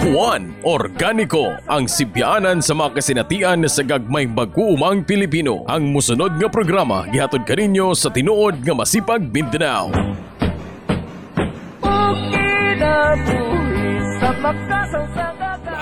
Juan Organiko ang sibyanan sa mga kasinatian sa gagmay mag-uumang Pilipino. Ang musunod nga programa gihatod kaninyo sa tinuod nga masipag Mindanao.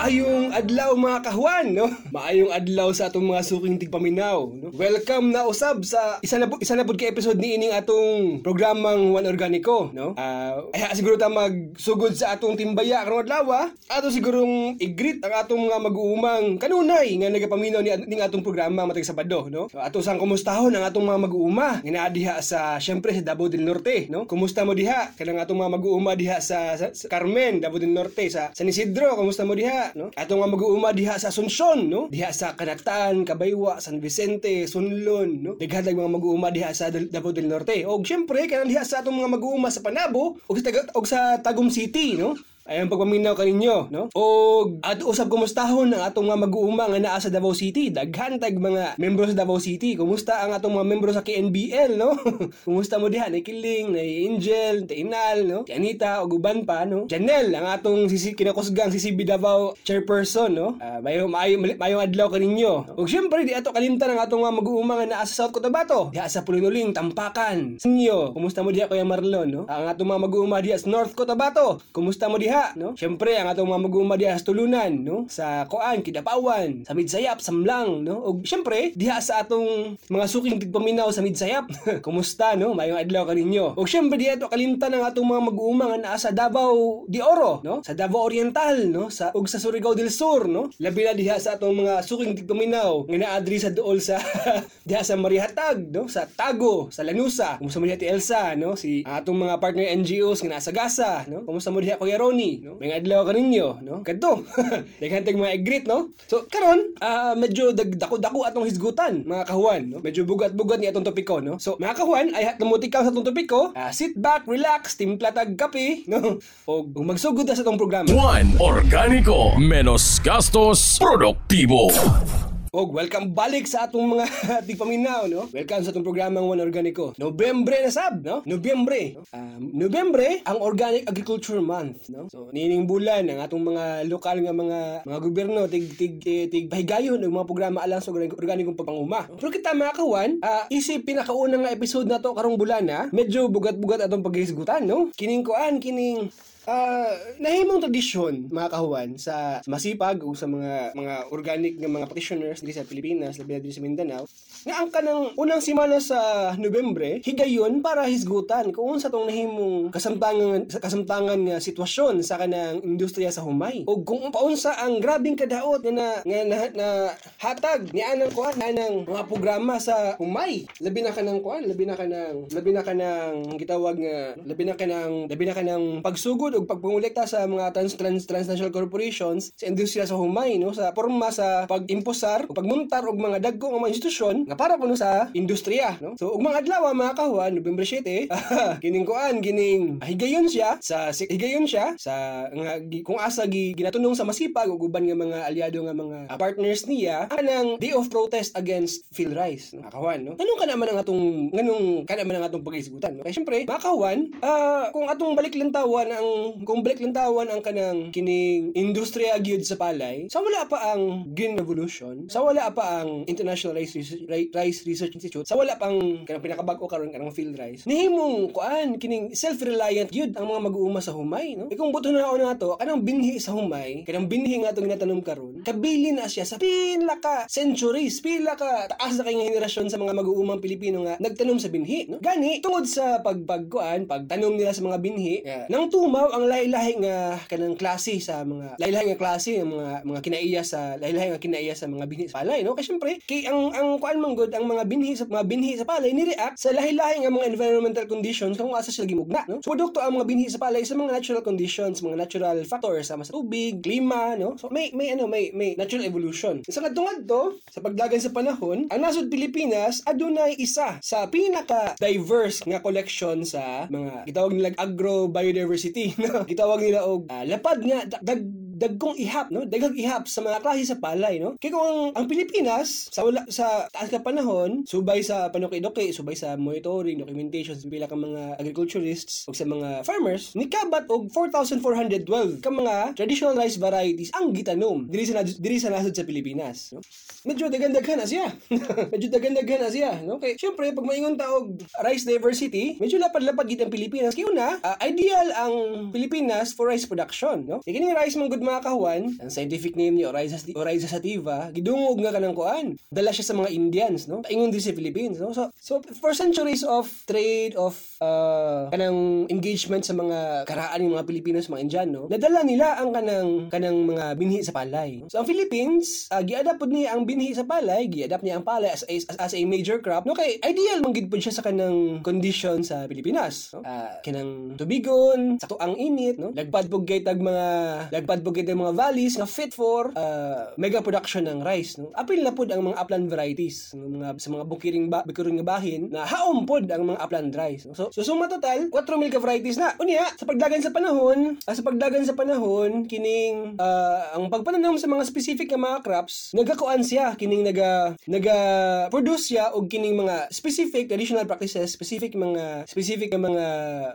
Maayong adlaw mga kahuan, no? Maayong adlaw sa atong mga suking tigpaminaw, no? Welcome na usab sa isa na isa na pud ka episode ni ining atong programang One Organico, no? Ah, ay siguro ta magsugod sa atong timbaya karong adlaw. ah. Ato sigurong i-greet ang atong mga mag-uumang kanunay nga nagapaminaw ni ning atong programa matag Sabado, no? So, ato sang kumustahon ang atong mga mag-uuma nga diha sa syempre sa Davao del Norte, no? Kumusta mo diha? Kanang atong mga mag-uuma diha sa, sa, sa Carmen, Davao del Norte, sa San Isidro, kumusta mo diha, no? Atong mga mag-uuma diha sa Asuncion, no? Diha sa Kanaktan, Kabaywa, San Vicente, Sunlon, no? Daghan mga mag-uuma diha sa Davao del Norte. Og syempre kanang diha sa atong mga mag-uuma sa Panabo ug sa, og sa Tagum City, no? Ayan pagpaminaw kaninyo, no? O at usab kumustahon ang atong mga mag-uuma nga naa sa Davao City. Daghan tag mga membro sa Davao City. Kumusta ang atong mga membro sa KNBL, no? Kumusta mo diha? Nay Kiling, nay Angel, tay Inal, no? Si Anita ug uban pa, no? Janelle ang atong sisi kinakusgang si CB Davao chairperson, no? Uh, mayo mayo mayong adlaw kaninyo. Ug syempre di ato kalimtan ang atong mga mag-uuma nga naa sa South Cotabato. Diha sa Pulinuling, Tampakan. Sinyo, kumusta mo diha Kuya Marlon, no? Ang atong mga mag-uuma diha sa North Cotabato. Kumusta mo diha, no? Syempre ang atong mga mag-uuma diha sa Tulunan, no? Sa Koan, Kidapawan, sa Midsayap, Samlang, no? Ug syempre diha sa atong mga suking tigpaminaw sa Midsayap. kumusta, no? Mayong adlaw kaninyo. Ug syempre diha ato kalimtan ang atong mga mag-uuma nga naa sa Davao de Oro, no? Sa Davao Oriental, no? Sa ug sa Surigao del Sur, no? Labi na diha sa atong mga suking tigpaminaw nga naa sa duol sa diha sa Marihatag, no? Sa Tago, sa Lanusa. Kumusta mo diha ti Elsa, no? Si atong mga partner NGOs nga nasa Gasa, no? Kumusta mo diha Kuya Ronnie, no? May adlaw kaninyo, no? Kadto. Daghan tayong mga egret, no? So karon, ah medyo dag dako-dako atong hisgutan, mga kahuan, no? Medyo bugat-bugat ni atong topiko, no? So mga kahuan, ay namuti ka sa atong topiko. Ah, sit back, relax, timpla tag kape, no? O ug magsugod na sa atong programa. Juan Organico, menos gastos, produktibo. Og welcome balik sa atong mga tigpaminaw, no? Welcome sa atong programang One Organico. Nobyembre na sab, no? Nobyembre. No? Um, Nobyembre ang Organic Agriculture Month, no? So nining bulan ang atong mga lokal nga mga mga gobyerno tig tig tig, tig pahigayon og mga programa alang sa organikong pagpanguma. Pero kita mga kawan, uh, isip pinakauna nga episode na to karong bulan na, medyo bugat-bugat atong paghisgutan, no? Kining kuan, kining Ah, nahimong tradisyon mga kahuan sa masipag o sa mga mga organic nga mga practitioners diri sa Pilipinas, labi na sa Mindanao, nga ang kanang unang semana sa Nobyembre, higayon para hisgutan kung unsa tong nahimong kasamtangan sa kasamtangan nga sitwasyon sa kanang industriya sa humay. O kung paunsa ang grabing kadaot nga na, nga na, na hatag ni anang kuan anang mga programa sa humay. Labi na kanang kuan, labi na kanang labi na kanang gitawag nga labi na kanang labi na kanang pagsugod og pagpangolekta sa mga trans, trans transnational corporations sa industriya sa humay no? Sa porma sa pag-imposar o pagmuntar og mga dagko nga mga institusyon nga para kuno sa industriya no? So ug mga adlaw mga kahuan November 7 kining kuan kining higayon siya sa higayon siya sa nga kung asa gi, ginatunong sa masipag ug uban nga mga aliado nga mga partners niya anang day of protest against Phil Rice no? kahuan no? Tanong ka naman ang atong nganong kana man ang atong pag-isgutan no? Kay syempre mga kahuan ah, kung atong balik lantawan ang kung balik lantawan ang kanang kining industriya gyud sa palay sa wala pa ang Green Revolution sa wala pa ang International Rice Research, Ri- Rice Research Institute sa wala pang kanang pinakabag-o karon kanang field rice nihimong kuan kining self-reliant gyud ang mga mag-uuma sa humay no? E kung buto na ako nato kanang binhi sa humay kanang binhi nga atong ginatanom karon kabili na siya sa pila ka centuries pila ka taas na kay henerasyon sa mga mag-uumang Pilipino nga nagtanom sa binhi no? Gani tungod sa pagpagkuan pagtanom nila sa mga binhi nga, nang tumaw ang lahi-lahi nga kanang klase sa mga lahi-lahi nga klase ng mga mga kinaiya sa lahi-lahi nga kinaiya sa mga binhi sa palay no? Kasi syempre kay ang ang kuan man good ang mga binhi sa mga binhi sa palay ni react sa lahi-lahi nga mga environmental conditions kung asa sila gimugna no? So produkto ang mga binhi sa palay sa mga natural conditions mga natural factors sama sa tubig klima no? So may may ano may may natural evolution. Sa kadtungad to sa pagdagan sa panahon ang nasod Pilipinas adunay isa sa pinaka diverse nga collection sa mga gitawag nila agro biodiversity no gitawag nila og ah, lapad nga dag- dag dagkong ihap no? Daghang ihap sa mga klase sa palay no? Kay kung ang, ang Pilipinas sa wala sa taas ka panahon subay sa panukidoki subay sa monitoring documentation sa pila ka mga agriculturists ug sa mga farmers nikabat og 4,412 ka mga traditional rice varieties ang gitanom diri sa diri sa nasod sa Pilipinas no? Medyo daghan-daghan na siya. Medyo daghan-daghan na siya no? Kay syempre pag maingon ta og rice diversity medyo lapad-lapad gid ang Pilipinas. Kay una uh, ideal ang Pilipinas for rice production no? Kay rice man gud mga kahuan ang scientific name ni Oryza Oryza sativa gidungog nga kanang kuan. Dala siya sa mga Indians no? Paingon din sa Philippines no? So so for centuries of trade of uh, kanang engagement sa mga karaan ng mga Pilipinos mga Indiano nadala nila ang kanang kanang mga binhi sa palay. So ang Philippines uh, giadapt pod niya ang binhi sa palay giadapt niya ang palay as, as, as a major crop. No kay ideal man gid pod siya sa kanang condition sa Pilipinas no? uh, kanang tubigon sakto ang init no? Lagpad pug kay tag mga lagpad pug kay tag mga valleys nga fit for uh, mega production ng rice no? Apil na pod ang mga upland varieties ng mga sa mga bukiring ba bukiring bahin na haom pod ang mga upland rice no? so so suma total 4 mil ka varieties na. Unya sa pagdagan sa panahon uh, sa pagdagan sa panahon kining uh, ang pagpananom sa mga specific nga mga crops nagakuan siya kining naga naga produce siya og kining mga specific traditional practices specific mga specific mga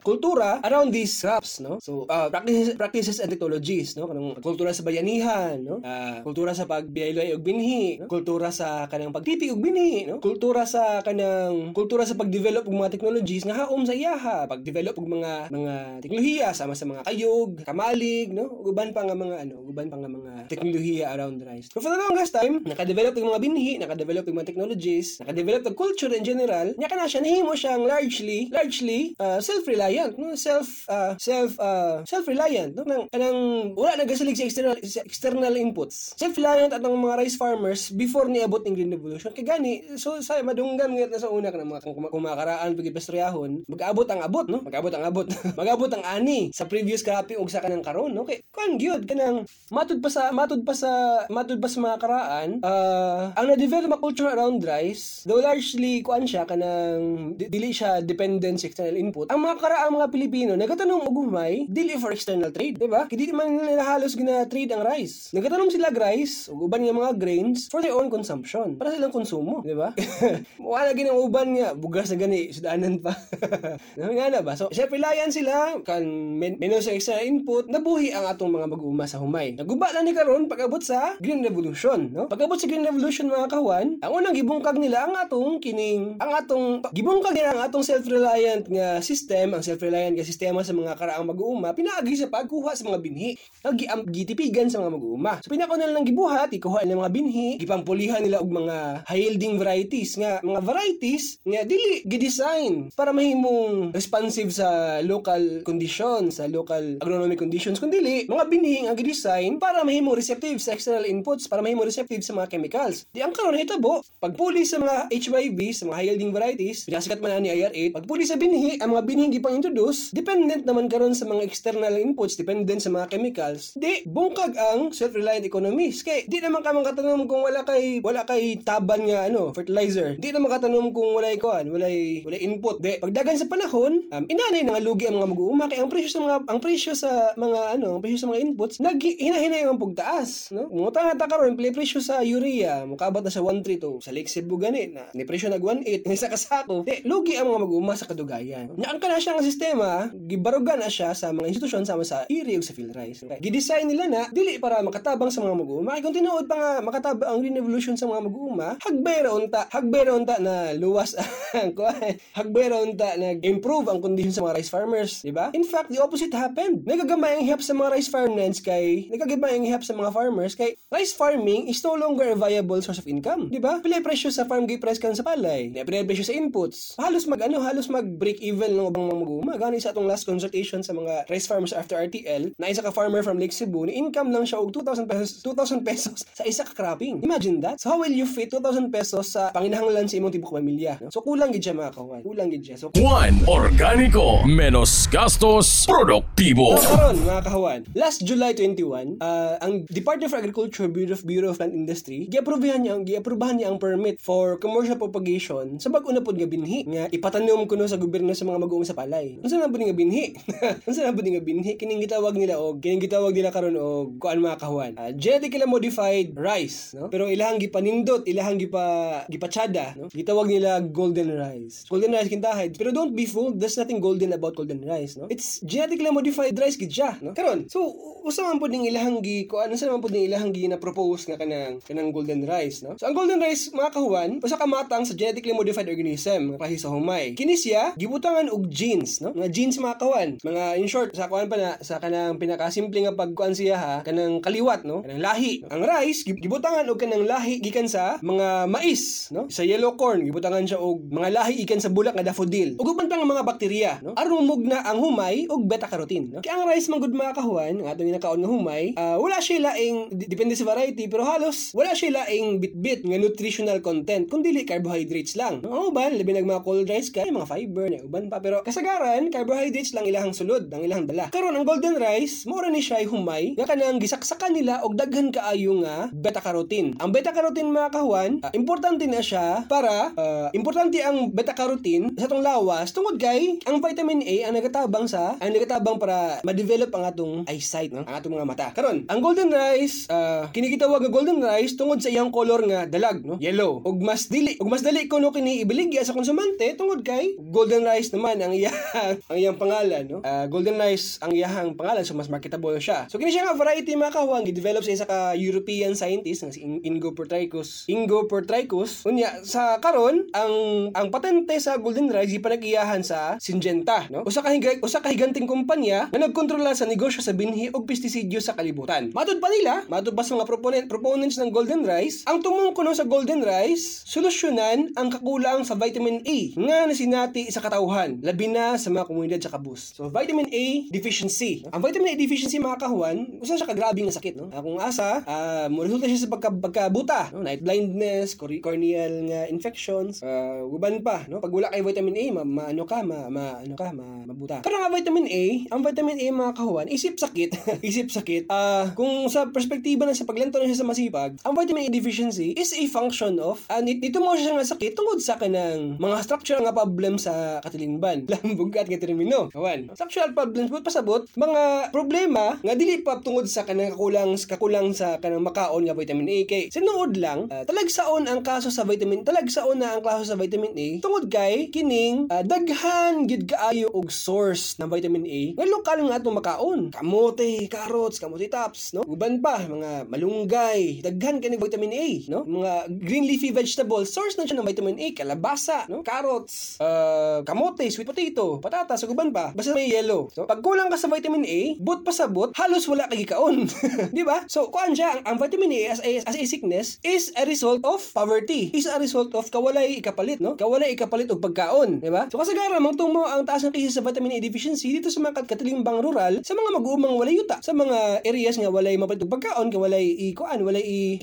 kultura around these crops no? So uh, practices practices and technologies no? Kanang kultura sa bayanihan no? Uh, kultura sa pagbiyaylay og binhi no? kultura sa kanang pagtipi og binhi no? Kultura sa kanang kultura sa pagdevelop og mga technologies nga haom sa iyaha. Pagdevelop og mga mga teknolohiya sama sa mga kayog kamalig no? Uban pa nga mga ano uban pa nga mga teknolohiya around rice. So for the longest time naka-develop og mga binhi naka-develop og mga technologies naka-develop og culture in general nya kana siya nahimo siyang largely largely uh, self-reliant no? Self uh, self uh, self-reliant no? Nang kanang wala nagasalig sa external sa external inputs self-reliant atong mga rice farmers before niabot ning green revolution kay gani so sa madunggan ngat na sa una kanang mga kumakaraan pag ipastriyahon mag-abot ang abot no? Mag-abot ang abot. Mag-abot ang ani sa previous cropping ug sa kanang karon no? Kay kan gyud kanang matud pa sa matud pa sa matud pa sa mga karaan uh, ang na-develop na culture around rice though largely kuan siya kanang di- dili siya dependent sa external input ang mga karaang mga Pilipino nagatanong og humay dili for external trade di ba? Kay di man nila halos gina trade ang rice. Nagatanong sila rice ug uban nga mga grains for their own consumption para silang konsumo di ba? Wala gid ang uban nga bugas na gani sudanan pa. No nga na ba? So self-reliant sila kan men- menos sa external input nabuhi ang atong mga mag-uuma sa humay. Naguba na ni karon pag-abot sa green revolution no? Pag-abot sa green revolution mga kawan ang unang gibungkag nila ang atong kining ang atong gibungkag nila ang atong self-reliant nga system ang self-reliant nga sistema sa mga karaang mag-uuma pinaagi sa pagkuha sa mga binhi. Kag gi- gitipigan sa mga mag-uuma. So pinako nila ng gibuhat ikuha nila mga binhi gipampulihan nila og mga high yielding varieties nga mga varieties nga dili gidesign para mahimong responsive sa local conditions sa local agronomic conditions. Kundi mga binhi nga gidesign para mahimong receptive sa external inputs para mahimong receptive sa mga chemicals. Di ang karon hitabo pagpuli sa mga HYV sa mga high yielding varieties pinasikat man ni IR8 pagpuli sa binhi ang mga binhi gipang introduce dependent naman karon sa mga external inputs dependent sa mga chemicals di bungkag ang self-reliant economies. Kay di naman ka makatanom kung wala kay wala kay taban nga ano fertilizer. Di naman katanom kung wala kuan wala wala input. Di pagdagan sa panahon um, inanay na nga lugi ang mga mag-uuma. Kay ang presyo sa mga ang presyo sa mga ano ang presyo sa mga inputs nag hinahinay ang pagtaas no? Mutang ata karon play presyo sa urea mukabot na sa 132 sa Lake Cebu gani na ni presyo nag 18 sa kasako. Di lugi ang mga mag-uuma sa kadugayan. Nya ang kana siya nga sistema gibarugan na siya sa mga institusyon sama sa IRI ug sa PhilRice okay. Gidesign nila na dili para makatabang sa mga mag-uuma. Kay kung tinuod pa nga makatabang ang green revolution sa mga mag-uuma hagbay ra unta hagbay ra unta na luwas ang kuan hagbay ra unta nag-improve ang condition sa mga rice farmers di ba? In fact the opposite happened. Nagagamay ang hiyap sa mga rice farmlands kay nagagamay ang hiyap sa mga farmers kay rice farming is no longer a viable source of income di ba? Pila presyo sa farm gate price kan sa palay. Pila presyo sa inputs. Halos mag ano halos mag break even ng ubang mga mag-uuma. Gani sa atong last consultation sa mga rice farmers after RTL na isa ka farmer from Lake Cebu ni income lang siya og 2,000 pesos 2,000 pesos sa isa ka cropping imagine that so how will you fit 2,000 pesos sa panginahanglan sa imong tibok pamilya no? so kulang gid siya mga kawan kulang gid siya so Juan Organico Menos gastos Produktibo So, karon mga kahawan, last July 21, ah, ang Department of Agriculture Bureau of, Bureau of Plant Industry, giaprobahan niya ang giaprobahan niya ang permit for commercial propagation sa bag-o na pod nga binhi nga ipatanom kuno sa gobyerno sa mga mag-uong sa palay. Unsa na nga binhi? Unsa na nga binhi? Kining gitawag nila og kining gitawag nila karon og kuan mga kahuan. Uh, genetically modified rice, no? Pero ilahang gipanindot, ilahang gipa gipachada, no? Gitawag nila golden rice. Golden rice kintahay. Pero don't be fooled, there's nothing golden about golden rice, no? It's genetically modified rice gid no? Karon, so usa man pud ning ilahang gi kuan usa man pud ning ilahang gi na propose nga kanang kanang golden rice, no? So ang golden rice mga kahuan, usa ka matang sa genetically modified organism nga klase sa humay. Kini siya gibutangan og genes, no? Mga genes mga kahuan. Mga in short sa kuan pa na sa kanang pinakasimple nga pagkuan siya ha, kanang kaliwat, no? Kanang lahi. Ang rice gibutangan og kanang lahi gikan sa mga mais, no? Sa yellow corn gibutangan siya og mga lahi gikan sa bulak nga daffodil. Ug uban pa nga mga bakterya, no? Aron mugna ang humay og beta carotene, no? Kaya ang rice man gud mga kahuan, nga atong ginakaon nga humay, uh, wala siya laing depende sa variety pero halos wala siya laing bit-bit nga nutritional content kun dili carbohydrates lang. No? Ang uban labi nag mga cold rice kay mga fiber na uban pa pero kasagaran carbohydrates lang ilahang sulod, ang ilahang dala. Karon ang golden rice, mura ni siya humay nga kanang gisaksakan nila og daghan kaayo nga beta carotene. Ang beta carotene mga kahuan, uh, importante na siya para uh, importante ang beta carotene sa tong lawas tungod kay ang vitamin A ang nagatabang sa ang nagatabang para ma-develop ang atong eyesight no? ang atong mga mata. Karon, ang golden rice, uh, kinikitawag nga golden rice tungod sa iyang color nga dalag, no? Yellow. Ug mas dili, ug mas dali kuno kini ibaligya sa konsumante tungod kay golden rice naman ang iyang ang iyang pangalan, no? Uh, golden rice ang iyang pangalan so mas marketable siya. So kini siya nga variety mga kawang gi-develop sa isa ka European scientist nga si Ingo Portricus. Ingo Portricus. Unya sa karon ang ang patente sa golden rice gipanag-iyahan sa Syngenta, no? Usa ka higay, usa ka higanting kumpanya nga nagkontrola sa negosyo sa binhi og pestisidyo sa kalibutan. Matud pa nila, matud pa sa mga proponent, proponents ng golden rice, ang tumong kuno sa golden rice, solusyonan ang kakulang sa vitamin A nga nasinati sa katawhan, labi na sa mga komunidad sa kabus. So vitamin A deficiency. Ang vitamin A deficiency mga kahuan, usa siya kagrabing nga sakit, no? Uh, kung asa, uh, resulta siya sa pagka, pagkabuta, no? Night blindness, corneal nga infections, uh, uban pa, no? Pag wala kay vitamin A, ma, ma ano ka, ma, ma ano ka, ma, mabuta. Pero nga vitamin A, ang vitamin A mga kahuan, isip sakit, isip sakit. Ah, uh, kung sa perspektiba na sa paglantaw na siya sa masipag, ang vitamin A deficiency is a function of uh, nito mo siya nga sakit tungod sa kanang mga structural nga problem sa katilingban. Lambog at termino. Kawan. Structural problems but pasabot mga problema nga dili pa tungod sa kanang kakulang kakulang sa kanang makaon nga vitamin A kay sinuod lang uh, talagsaon ang kaso sa vitamin talagsaon na ang kaso sa vitamin A tungod kay kining uh, daghan gid kaayo og source ng vitamin A nga lokal nga atong makaon. Kamote carrots kamote tops no? Uban pa mga malunggay daghan kani vitamin A no? Mga green leafy vegetables source na siya ng vitamin A kalabasa no? Carrots uh, kamote sweet potato patatas ug uban pa basta may yellow so pag kulang ka sa vitamin A but pasabot halos wala kay kaon di ba? So kuan siya ang, ang vitamin A as a, as a sickness is a result of poverty. Is a result of kawalay ikapalit no? Kawalay ikapalit og pagkaon di ba? So kasagaran mangtong mo ang taas ng cases sa vitamin A deficiency dito sa mga katilimbang rural sa mga mag-uumang walay yuta sa mga areas nga walay mapalit og pagkaon kay walay ikuan walay i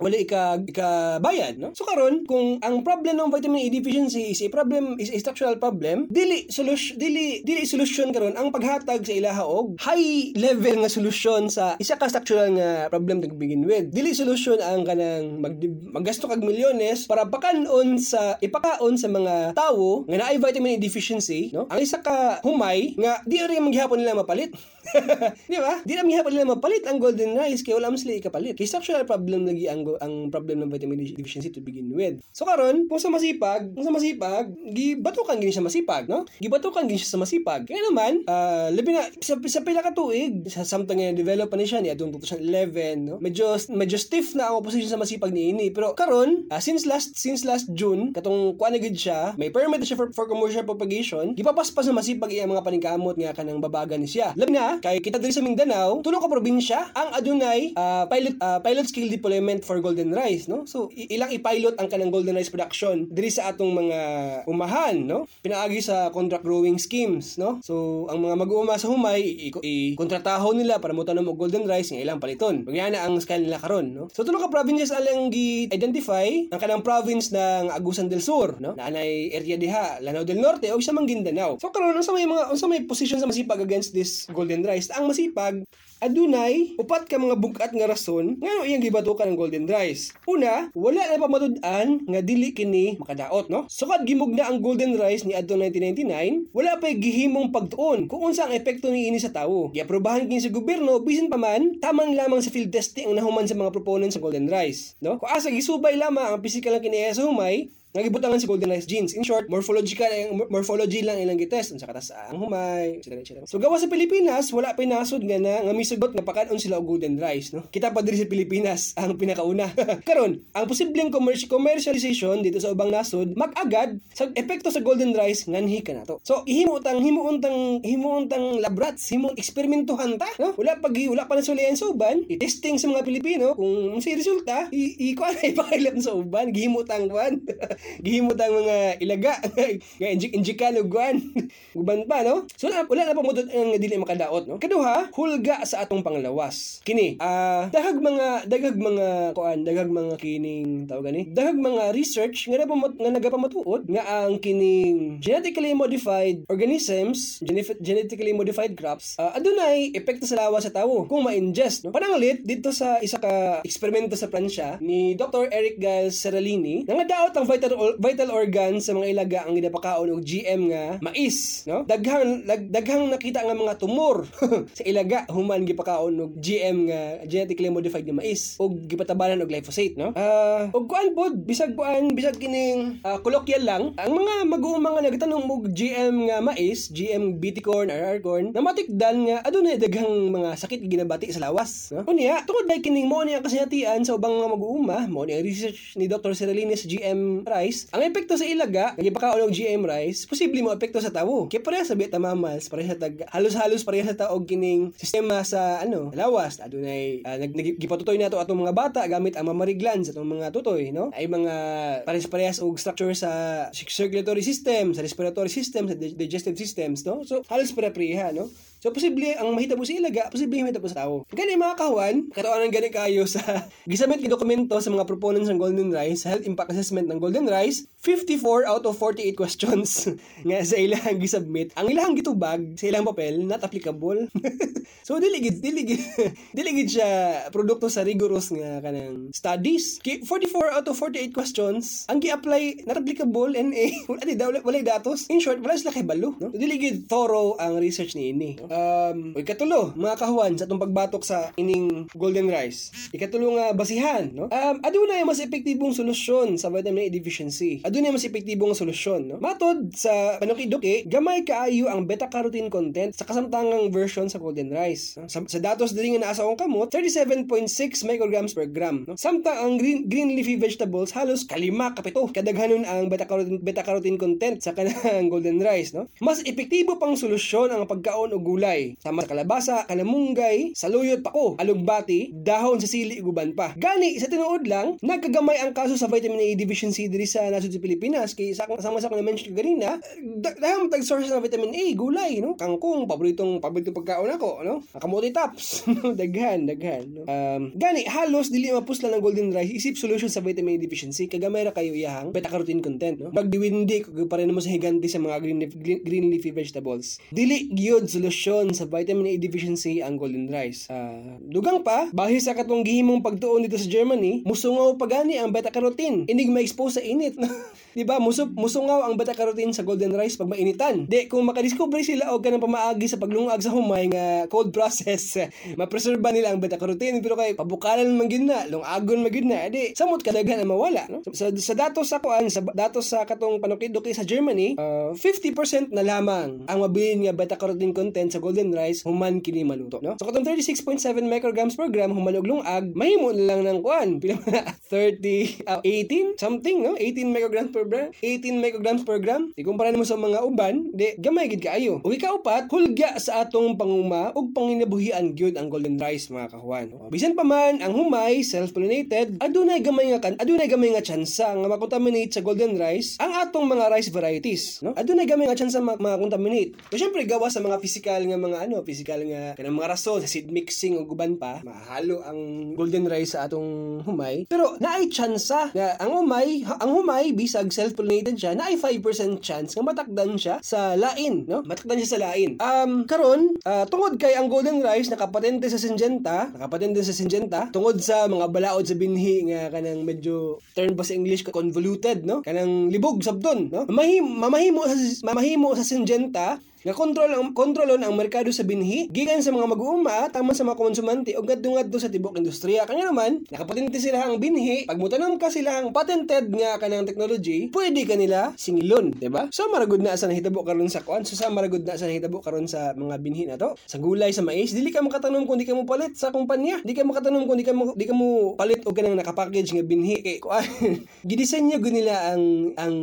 walay ika, ika bayad no? So karon kung ang problem ng vitamin A deficiency is a problem is a structural problem dili solusyon dili dili solusyon karon ang paghatag sa ilaha og high level nga solusyon sa isa ka structural nga problem to begin with. Dili solusyon ang kanang mag, maggasto kag milyones para pakanon sa ipakaon sa mga tawo nga naay vitamin A deficiency no? Ang isa ka humay nga di rin maghihapon nila mapalit di ba? Di na maghihapon nila mapalit ang golden rice kay wala man sila ikapalit. Kay structural problem lagi ang ang problem ng vitamin deficiency to begin with. So karon kung sa masipag kung sa masipag gibatukan gini siya masipag no? Gibatukan gini siya sa masipag. Kaya naman uh, labi na sa, sa pila ka tuig sa something nga develop pa ni siya ni adtong 2011 no? Medyo medyo stiff na ang opposition sa masipag ni ini. Pero karon uh, since last since last June katong kuan siya may permit siya for, for commercial propagation gipapaspas na masipag iya mga paningkamot nga kanang babaga ni siya. Labi na kay kita diri sa Mindanao tulo ka probinsya. Ang adunay uh, pilot uh, pilot scale deployment for golden rice no? So ilang i-pilot ang kanang golden rice production diri sa atong mga umahan no? Pinaagi sa contract growing schemes no? So ang mga mag-uuma sa humay i-kontrataho nila para mo tanom og golden rice nga ilang paliton. Bagya na ang scale nila karon no? So tulo ka provinces alang gi-identify ang kanang province ng Agusan del Sur no? Na anay area diha Lanao del Norte o sa Manguindanao so karon sa may mga sa may position sa masipag against this golden rice ang masipag adunay upat ka mga bugat nga rason ngano iyang gibatukan ng golden rice. Una, wala na pa matud-an nga dili kini makadaot, no? Sukad gimugna ang golden rice ni adto 1999, wala pa gihimong pagtuon kung unsa ang epekto niini sa tawo. Giaprobahan kini sa gobyerno bisan pa man taman lamang sa field testing ang nahuman sa mga proponents sa golden rice, no? Kung asa gisubay lamang ang physical lang kini sa humay, Nagibutangan si Golden Rice Jeans. In short, morphological morphology lang ilang gitest unsa katas ang humay, etc. etc. So gawa sa Pilipinas, wala pa nasod nga na nga misugot nga pakaon sila og Golden Rice, no? Kita pa diri sa Pilipinas ang pinakauna. Karon, ang posibleng commercial commercialization dito sa ubang nasod mag-agad sa epekto sa Golden Rice nganhi kanato. So ihimo tang himuon tang himuon tang labrats, himuon eksperimentuhan ta, no? Wala pag wala pa na sulian sa uban, i-testing sa mga Pilipino kung si resulta, i, i kuan ay pakailan sa uban, gihimo tang kuan. Gihimot ang mga ilaga. Nga injik injikan og guan. Guban pa no? So wala, wala na pa mudot ang dili makadaot no? Kaduha hulga sa atong panglawas. Kini uh, dagag mga dagag mga kuan dagag mga kining tawag gani? Dagag mga research nga napamot nga nagapamatuod nga ang kining genetically modified organisms genetically modified crops uh, adunay epekto sa lawas sa tawo kung ma-ingest no? Panangalit dito sa isa ka eksperimento sa Pransya ni Dr. Eric Gal Seralini nga daot ang vital vital organ sa mga ilaga ang ginapakaon og GM nga mais, no? Daghang lag, daghang nakita nga mga tumor sa ilaga human gipakaon og GM nga genetically modified nga mais og gipatabanan og glyphosate, no? Uh, og kuan pod bisag kuan bisag kining uh, kolokyan lang ang mga mag-uuma nga nagtanong og GM nga mais, GM BT corn, RR corn, namatikdan nga adunay daghang mga sakit ginabati sa lawas, no? Unya, tungod kay kining mo niya kasinatian sa ubang mga mag-uuma, mo ni research ni Dr. Seralini sa GM rice, ang epekto sa ilaga, nagipakaon og GM rice, posible mo epekto sa tawo. Kaya pareha sa beta mammals, pareha sa tag halos-halos pareha sa taog kining sistema sa ano, lawas. Adunay uh, nag nagipatutoy nato atong mga bata gamit ang mammary glands atong mga tutoy, no? Ay mga parehas-parehas og structure sa circulatory system, sa respiratory system, sa digestive systems, no? So halos pareha, no? So, posible ang mahitabo sa ilaga, posible ang mahitabo sa tao. Gani mga kawan, katawan ng gani kayo sa gisamit ki dokumento sa mga proponents ng Golden Rice, health impact assessment ng Golden Rice, 54 out of 48 questions nga sa ilang gisubmit. Ang ilang gitubag sa ilang papel not applicable. so dili gid dili gid dili gid siya produkto sa rigorous nga kanang studies. 44 out of 48 questions ang gi-apply not applicable NA. Wala di daw wala datos. In short, wala sila kay balo, no? Dili gid thorough ang research ni ini. Um, o ikatulo, mga kahuan sa atong pagbatok sa ining golden rice. Ikatulo nga basihan, no? Um, adunay mas epektibong solusyon sa vitamin A deficiency. Adunay mas epektibong solusyon, no? Matod sa panukiduki, gamay kaayo ang beta-carotene content sa kasamtangang version sa golden rice. No? Sa, sa datos diri nga naa sa akong kamot, 37.6 micrograms per gram, no? Samtang ang green green leafy vegetables halos kalima kapito kadaghanon ang beta-carotene beta-carotene content sa kanang golden rice, no? Mas epektibo pang solusyon ang pagkaon og gulay. Sama sa kalabasa, kalamunggay, saluyot pako, alugbati, dahon sa sili guban pa. Gani sa tinuod lang, nagkagamay ang kaso sa vitamin A deficiency diri sa nasud sa Pilipinas kay sa sama sa ko na-mention ganina, dahon tag source ng vitamin A, gulay, no? Kangkong, paboritong paboritong pagkaon ako, no? Kamote tops, daghan, daghan, no? Um, gani halos dili mapuslan ng golden rice isip solution sa vitamin A deficiency kagamay ra kayo iyahang beta carotene content, no? Pag diwindi ko pa rin mo sa higanti sa mga green, green, green leafy vegetables. Dili gyud solusyon sa vitamin A deficiency ang golden rice. Uh, dugang pa, bahis sa katong gihimong pagtuon dito sa Germany, musungaw pagani ang beta carotene. Inig ma-expose sa init. di ba? Musup musungaw ang beta carotene sa golden rice pag mainitan. Di kung makadiscover sila og kanang pamaagi sa paglungag sa humay nga cold process, mapreserba nila ang beta carotene pero kay pabukalan man gyud na, lungagon man gyud na. Di samot kadaghan ang mawala, no? Sa, sa datos sa kuan, sa datos sa katong panukiduki sa Germany, uh, 50% na lamang ang mabilin nga beta carotene content sa golden rice human kini maluto, no? So katong 36.7 micrograms per gram human og lungag, mahimo na lang ng kuan, pila 30 uh, 18 something, no? 18 micrograms per gram, 18 micrograms per gram. Ikumpara nimo sa mga uban, di gamay gid kaayo. Ug ikaupat, hulga sa atong panguma ug panginabuhian gyud ang golden rice mga kahuan. Bisan pa man ang humay self-pollinated, adunay gamay nga kan, adunay gamay nga tsansa nga makontaminate sa golden rice ang atong mga rice varieties, no? Adunay gamay nga tsansa ma- makontaminate. So syempre gawa sa mga physical nga mga ano, physical nga kanang mga rason sa seed mixing ug uban pa, mahalo ang golden rice sa atong humay. Pero naay tsansa nga ang humay, ang humay bisag self-pollinated siya na ay 5% chance nga matakdan siya sa lain, no? Matakdan siya sa lain. Um karon uh, tungod kay ang golden rice nakapatente sa Syngenta, nakapatente sa Syngenta tungod sa mga balaod sa binhi nga kanang medyo term pa sa English convoluted, no? Kanang libog sabton, no? Mamahimo mamahimo sa mamahimo sa Syngenta nga kontrol ang kontrolon ang merkado sa binhi gikan sa mga mag-uuma tama sa mga konsumante ug ngadto sa tibok industriya. Kanya naman nakapatente sila ang binhi pag mutanom ka sila ang patented nga kanang technology pwede kanila singilon di ba so maragud na sa nahitabo karon sa kuan. So sa maragud na sa nahitabo karon sa mga binhi na to sa gulay sa mais dili ka makatanom kung di ka mo palit sa kumpanya. Di ka makatanom kung di ka mo di ka mo palit og kanang nakapackage nga binhi. Kay kuan gidisenyo gud nila ang ang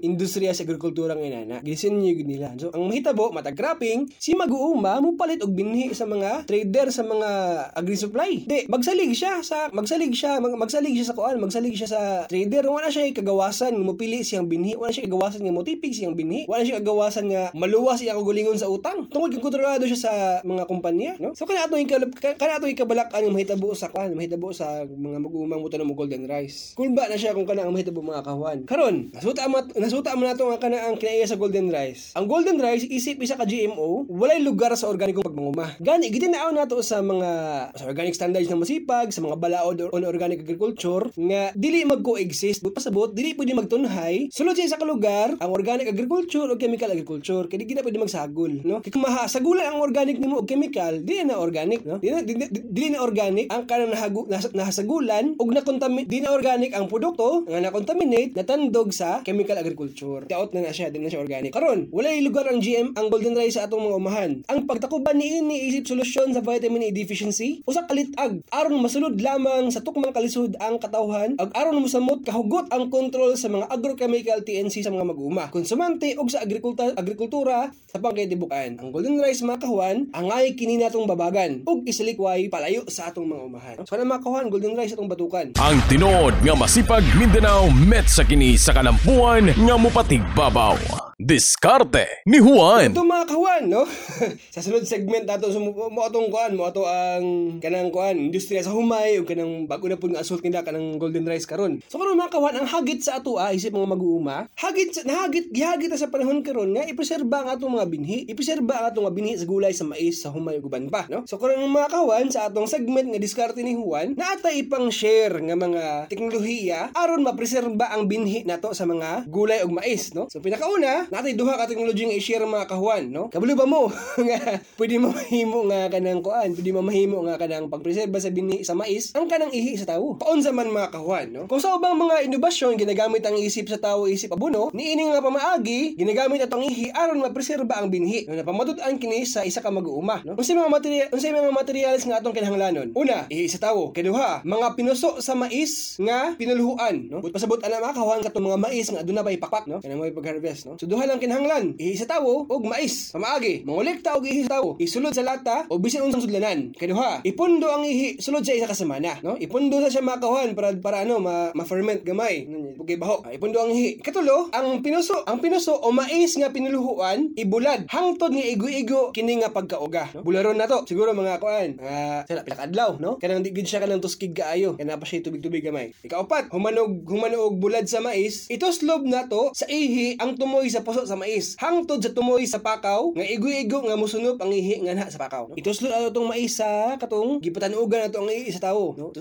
industriya sa agrikultura nga inana gidisenyo gud nila. So ang mahitabo matag cropping, si mag-uuma mo palit og binhi sa mga trader sa mga agri-supply. Di, magsalig siya sa magsalig siya, mag, magsalig siya sa kuan, magsalig siya sa trader. Wala siya kagawasan nga mopili siyang binhi, wala siya kagawasan nga motipig siyang binhi, wala siya kagawasan nga maluwas siya kagulingon sa utang. Tungod kay kontrolado siya sa mga kumpanya, no? So kana ato ikal kana ato ikabalak ang mahitabo sa kuan, mahitabo sa mga mag-uumang mutan mo golden rice. Kung ba na siya kung kana ang mahitabo mga kawan. Karon, nasuta mo nasuta mo nato nga kana ang kinaiya sa golden rice. Ang golden rice isip isip isa ka GMO, walay lugar sa organikong pagmanguma. Gani, gitinaaw nato sa mga sa organic standards na masipag, sa mga balaod on organic agriculture, nga dili mag-coexist, but pasabot, dili pwede magtunhay, sulod sa kalugar, ang organic agriculture o chemical agriculture, kaya di na pwede magsagol, no? Kaya kung mahasagulan ang organic nimo o chemical, dili na organic, no? Dili, dili, dili na organic ang kanang nahagu, nas, nahasagulan ug na di na organic ang produkto nga na-contaminate, natandog sa chemical agriculture. Daot na na siya, di na siya organic. Karon, walay lugar ang GM ang golden rice sa atong mga umahan. Ang pagtakuban ni ini isip solusyon sa vitamin A deficiency usa kalitag aron masulod lamang sa tukmang kalisod ang katawhan ag aron mosamot kahugot ang kontrol sa mga agrochemical TNC sa mga mag-uma. Konsumante ug sa agrikultura agrikultura sa pangkaytibukan. Ang golden rice mga kahuan angay kini natong babagan ug isalikway palayo sa atong mga umahan. So mga kahuan golden rice atong batukan. Ang tinuod nga masipag Mindanao met sa kini sa kalampuan nga mupatig babaw. Diskarte ni Juan. Ito mga kawan, no? sa sunod segment nato so, mo, atong kuan, mo ato ang kanang kuan, industriya sa humay o kanang bago na pud nga assault nila kanang golden rice karon. So karon mga kawan, ang hagit sa ato ah, isip mga mag-uuma, hagit nahagit gihagit sa panahon karon nga ipreserba ang atong mga binhi, ipreserba ang atong mga binhi sa gulay sa mais sa humay ug uban pa, no? So karon mga kawan sa atong segment nga diskarte ni Juan, naata ipang share nga mga teknolohiya aron mapreserba ang binhi nato sa mga gulay ug mais, no? So pinakauna, natay duha ka teknology nga i-share mga kahuan, no? Kabalo ba mo nga pwede mo mahimo nga kanang kuan, pwede mo mahimo nga kanang pagpreserba sa bini sa mais, ang kanang ihi sa tawo. Paunsa man mga kahuan, no? Kung sa ubang mga inobasyon ginagamit ang isip sa tawo isip abuno, niini nga pamaagi ginagamit atong ihi aron mapreserba ang binhi. No, napamatud-an kini sa isa ka mag-uuma, no? Unsay mga material unsay mga materials nga atong kinahanglanon? Una, ihi sa tawo. Kaduha, mga pinuso sa mais nga pinuluhuan, no? But pasabot ana mga kahuan katong mga mais nga aduna pa ipakpak, no? Kanang may pag-harvest, no? So duha lang kinahanglan, ihi sa tawo og mais. Pamaagi, mangolekta og ihi tawo, isulod sa lata o bisan unsang sudlanan. Kaduha, ipundo ang ihi sulod sa isa ka semana, no? Ipundo sa siya makahuan para para ano ma, ma-ferment gamay. Bugay baho. Ah, ipundo ang ihi. Katulo, ang pinuso, ang pinuso o mais nga pinuluhuan ibulad hangtod nga igo-igo kini nga pagkauga, no? Bularon na to. Siguro mga kuan, ah, sila pilakadlaw, no? Kanang di gid siya kanang tuskig kaayo. Kana pa siya tubig-tubig gamay. Ikaapat, humanog humanog bulad sa mais. Ito slob na to sa ihi ang tumoy sa puso sa mais. Hangtod sa tumoy sa pakaw nga igo-igo nga musunop ang ihi nga sa pakaw. No? Ituslod ato tong mais sa katong gipatanugan nato ang ihi sa tawo, no?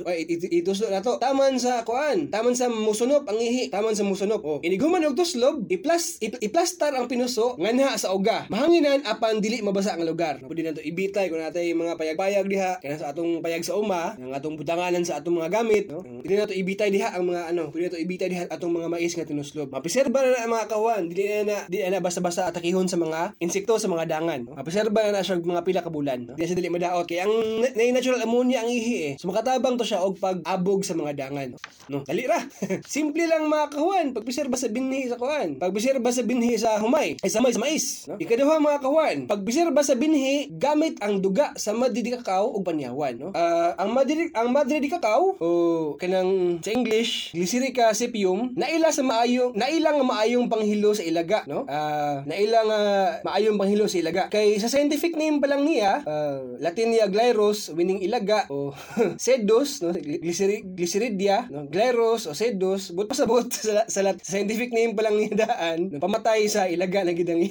Ituslod nato taman sa kuan, taman sa musunop ang ihi, taman sa musunop. Oh, iniguman og tuslob, iplas iplastar ang pinuso nga na sa uga. Mahanginan apan dili mabasa ang lugar. No? Pwede nato ibitay kun natay mga payag-payag diha kana sa atong payag sa uma, ang atong butanganan sa atong mga gamit, no? Pwede nato ibitay diha ang mga ano, pwede nato ibitay diha atong mga mais nga tinuslob. Mapreserba na, na ang mga kawan, dili na na dili na basta-basta atakihon sa mga insekto sa mga dangan. No? Mapreserba na siya mga pila ka bulan. No? Di siya dili madaot kay ang na, natural ammonia ang ihi eh. So makatabang to siya og pag-abog sa mga dangan. No, dali ra. Simple lang mga kahuan, pagpreserba sa binhi sa kuan. Pagpreserba sa binhi sa humay, ay sa mais, mais. No? Ikaduha mga kahuan, pagpreserba sa binhi gamit ang duga sa madri di kakao ug panyawan. No? Uh, ang madri ang madri di kakao o kanang sa English, Glycerica sepium, naila sa maayong nailang nga maayong panghilo sa ilaga no? Ah, na ilang ah, maayong panghilo sa ilaga. Kay sa scientific name pa lang niya, ah, Latinia glyros, winning ilaga o sedus, no? Glyceri- glyceridia, no? Glyros o sedus, but pasabot sa, sa, sa scientific name pa lang niya daan, no? pamatay sa ilaga na gidang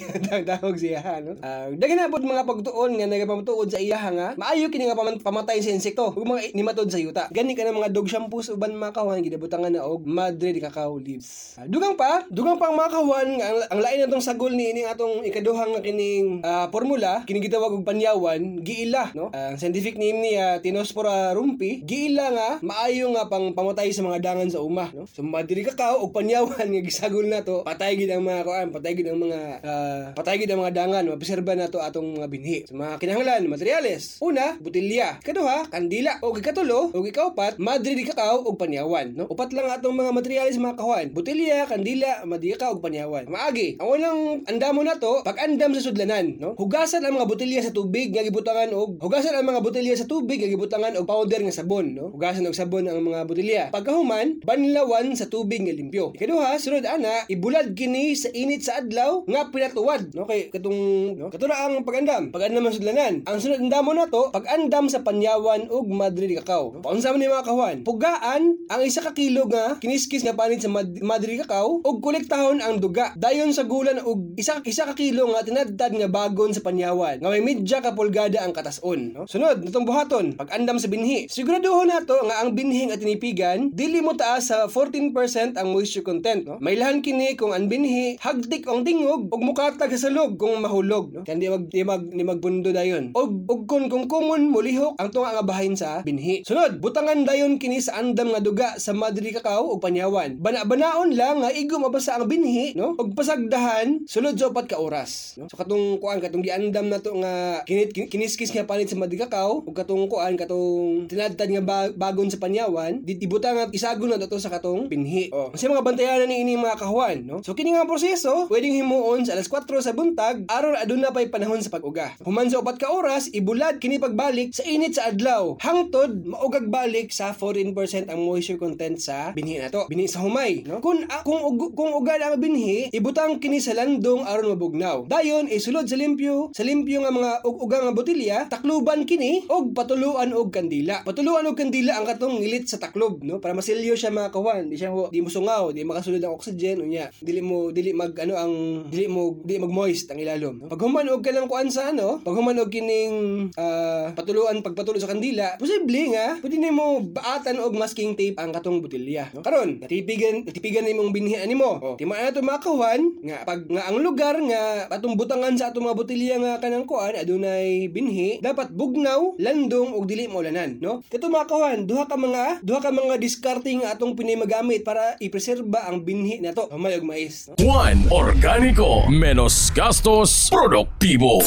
tawag siya, no? Daghan na pod mga pagtuon nga nagapamatuod sa iya nga, maayo kini nga pamatay sa insekto, ug mga nematode sa yuta. Gani ka na mga dog shampoos uban mga kawan gidabutangan na og madre di cacao leaves. Ah, dugang pa, dugang pa ang mga kawan ang, ang lain natong sagol ni ini atong ikaduhang nga kining ah, formula kini gitawag og panyawan, giila, no? Ang scientific name niya Tinospora rumpi, giila nga maayo nga pang pamatay sa mga dangan sa uma, no? So madre di cacao og panyawan nga gisagol na to, patay gid ang mga kuan, patay gid ang mga ah, patay gid ang mga dangan, maobserba na to atong mga binhi. So mga kinahanglan materyales. Una, botelya. Kaduha, kandila. O ikatulo, o ikaupat, madre di cacao og panyawan, no? Upat lang atong mga materyales mga kawan. Botelya, kandila, di cacao og panyawan. Maagi. Ang unang andamo na to, pag-andam sa sudlanan, no? Hugasan ang mga botelya sa tubig nga gibutangan og hugasan ang mga botelya sa tubig nga gibutangan og powder nga sabon, no? Hugasan og sabon ang mga botelya. Pagkahuman, banlawan sa tubig nga limpyo. Ikaduha, sunod ana, ibulad kini sa init sa adlaw nga pinatuwad, no? Kay katong no? Katura ang pag-andam, pag-andam sa sudlanan. Ang sunod andamo na to, pag-andam sa panyawan og madre di cacao. No? Paunsa man ni mga kawan, pugaan ang isa ka kilo nga kiniskis nga panit sa mad- madre cacao og kolektahon ang duga. Dayon sa gulan og isa isa ka kilo nga tinadtad nga bagon sa panyawan nga may medya ka pulgada ang katason. No? Sunod, natong buhaton, pag-andam sa binhi. Siguraduhon nato nga ang binhi nga tinipigan dili mo taas sa 14% ang moisture content. No? May lahan kini kung ang binhi hagtik ang tingog og mukatag sa salog kung mahulog. No? Kaya di mag, di mag, di magbundo dayon. Og, og kun kung kumon mulihok ang tunga nga bahin sa binhi. Sunod, butangan dayon kini sa andam nga duga sa madri cacao og panyawan. Bana-banaon lang nga igom mabasa ang binhi, no? Og pasagdahan sulod sa upat ka oras, no? So katong kuan katong giandam na to nga kinit kin- kiniskis nga palit sa madri cacao ug katong kuan katong tinadtad nga ba- bagon sa panyawan, di ibutang at isagon na to sa katong binhi. Oh. Kasi mga bantayanan ni ini mga kahuan, no? So kini nga proseso pwedeng himuon sa alas 4 sa buntag aron aduna pay panahon sa pag-uga. Human sa upat ka oras, ibulad kini pagbalik sa init sa adlaw. Hangtod maugag balik sa 14% ang moisture content sa binhi na to. Binhi sa humay, no? Kung ah, kung ug, kung ugad ang binhi, ibutang kini sa landong aron mabugnaw. Dayon isulod sa limpyo, sa limpyo nga mga ug-uga nga botelya, takluban kini og patuluan og kandila. Patuluan og kandila ang katong ngilit sa taklob, no? Para masilyo siya mga kawan. Di siya di mo sungaw, di makasulod ang oxygen unya. Dili mo dili mag ano ang dili mo dili mag moist ang ilalom. No? Pag human og ka lang kuan sa ano, pag human og kining ah, patuluan pagpatulo sa kandila, posible nga pwede nimo baatan og masking tape ang katong botelya. No? Karon, natipigan natipigan nimong binhi nimo. Oh, tima na to mga kawan nga pag nga ang lugar nga atong butangan sa atong mga botelya nga kanang kuan adunay binhi, dapat bugnaw, landong ug dili maulanan, no? Kato mga kawan, duha ka mga duha ka mga discarding nga atong pinimagamit para ipreserba ang binhi nato. Humay og mais, no? Juan Organico, menos gastos, produktibo.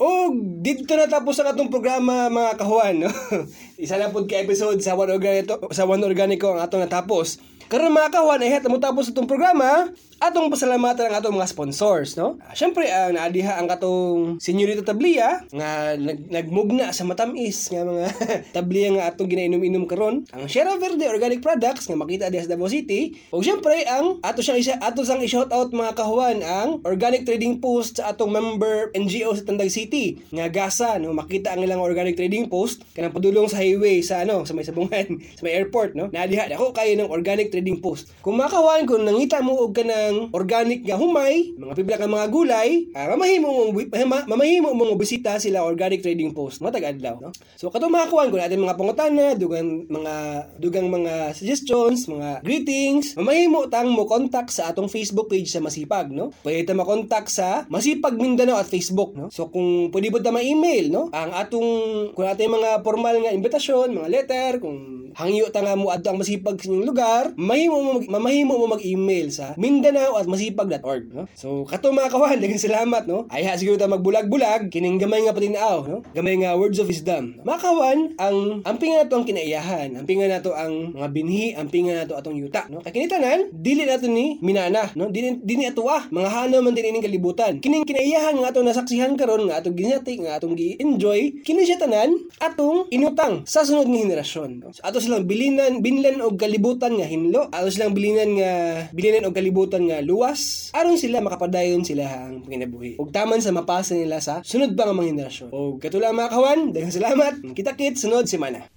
O dito na tapos ang atong programa mga kahuan. No? Isa na pod ka episode sa One Organico, sa One Organico ang atong natapos. Karon mga kahuan, ay mo tapos itong programa, atong pasalamatan ang atong mga sponsors, no? Ah, Syempre, ang naadiha ang katong Senyorita Tablia nga nag, nagmugna sa matamis nga mga tablia nga atong ginainom-inom karon. Ang Sierra Verde Organic Products nga makita diha sa Davao City. O syempre, ang ato siyang isa ato sang i-shout out mga kahuan ang Organic Trading Post sa atong member NGO sa Tandag City nga gasa no makita ang ilang organic trading post kanang padulong sa highway sa ano sa may sabungan sa may airport no naadiha ako kayo ng organic trading post kung makawan kung nangita mo og kanang organic nga humay mga pibla ka mga gulay ah, mamahimo mo mama- mamahimo mo bisita sila organic trading post matag adlaw no? So kato makakuan kung natin mga pangutana dugang mga dugang mga suggestions mga greetings mamahimo tang mo contact sa atong Facebook page sa Masipag no? Pwede ta ma-contact sa Masipag Mindanao at Facebook no? So kung pwede ba ta ma-email no? Ang atong kung natin mga formal nga imbitasyon mga letter kung hangyo ta nga mo adto ang masipag sa inyong lugar. Mahimo mo mag, mamahimo mo mag-email sa Mindanao at masipag.org no? So kato mga kawan daghang salamat no? Ay ha siguro ta magbulag-bulag. Kining gamay nga patinaaw no? Gamay nga words of wisdom. Mga kawan ang ampingan nato ang kinaiyahan. Ampingan nato ang mga binhi. Ampingan nato atong yuta no? Kay kinitanan dili nato ni minana no? Dili dili ato ah. Mga hana man din ining kalibutan. Kining kinaiyahan nga atong nasaksihan karon nga atong ginati nga atong gi-enjoy kini siya tanan atong inutang sa sunod nga henerasyon no? so, ato ato silang bilinan binlan og kalibutan nga hinlo. Ato silang bilinan nga bilinan og kalibutan nga luwas. Aron sila makapadayon sila ang panginabuhi. Ug taman sa mapasa nila sa sunod pa nga mga henerasyon. Ug katula mga kawan daghang salamat. Kita kit sunod semana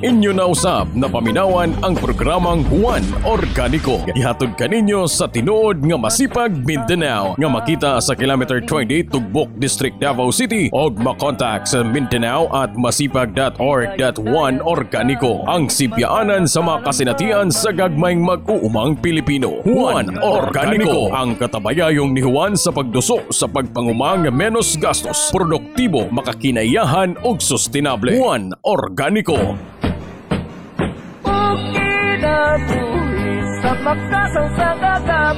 Inyo na usab na paminawan ang programang Juan Organico. Ihatod kaninyo sa tinuod nga masipag Mindanao nga makita sa kilometer 20 Tugbok District Davao City o makontak sa Mindanao at masipag.org.1 Organico. Ang sipyaanan sa mga kasinatian sa gagmayng mag-uumang Pilipino. Juan Organico ang katabayayong ni Juan sa pagduso sa pagpangumang menos gastos, produktibo, makakinayahan ug sustainable. Juan Organico. Kinabuhi sa makasang sa gagap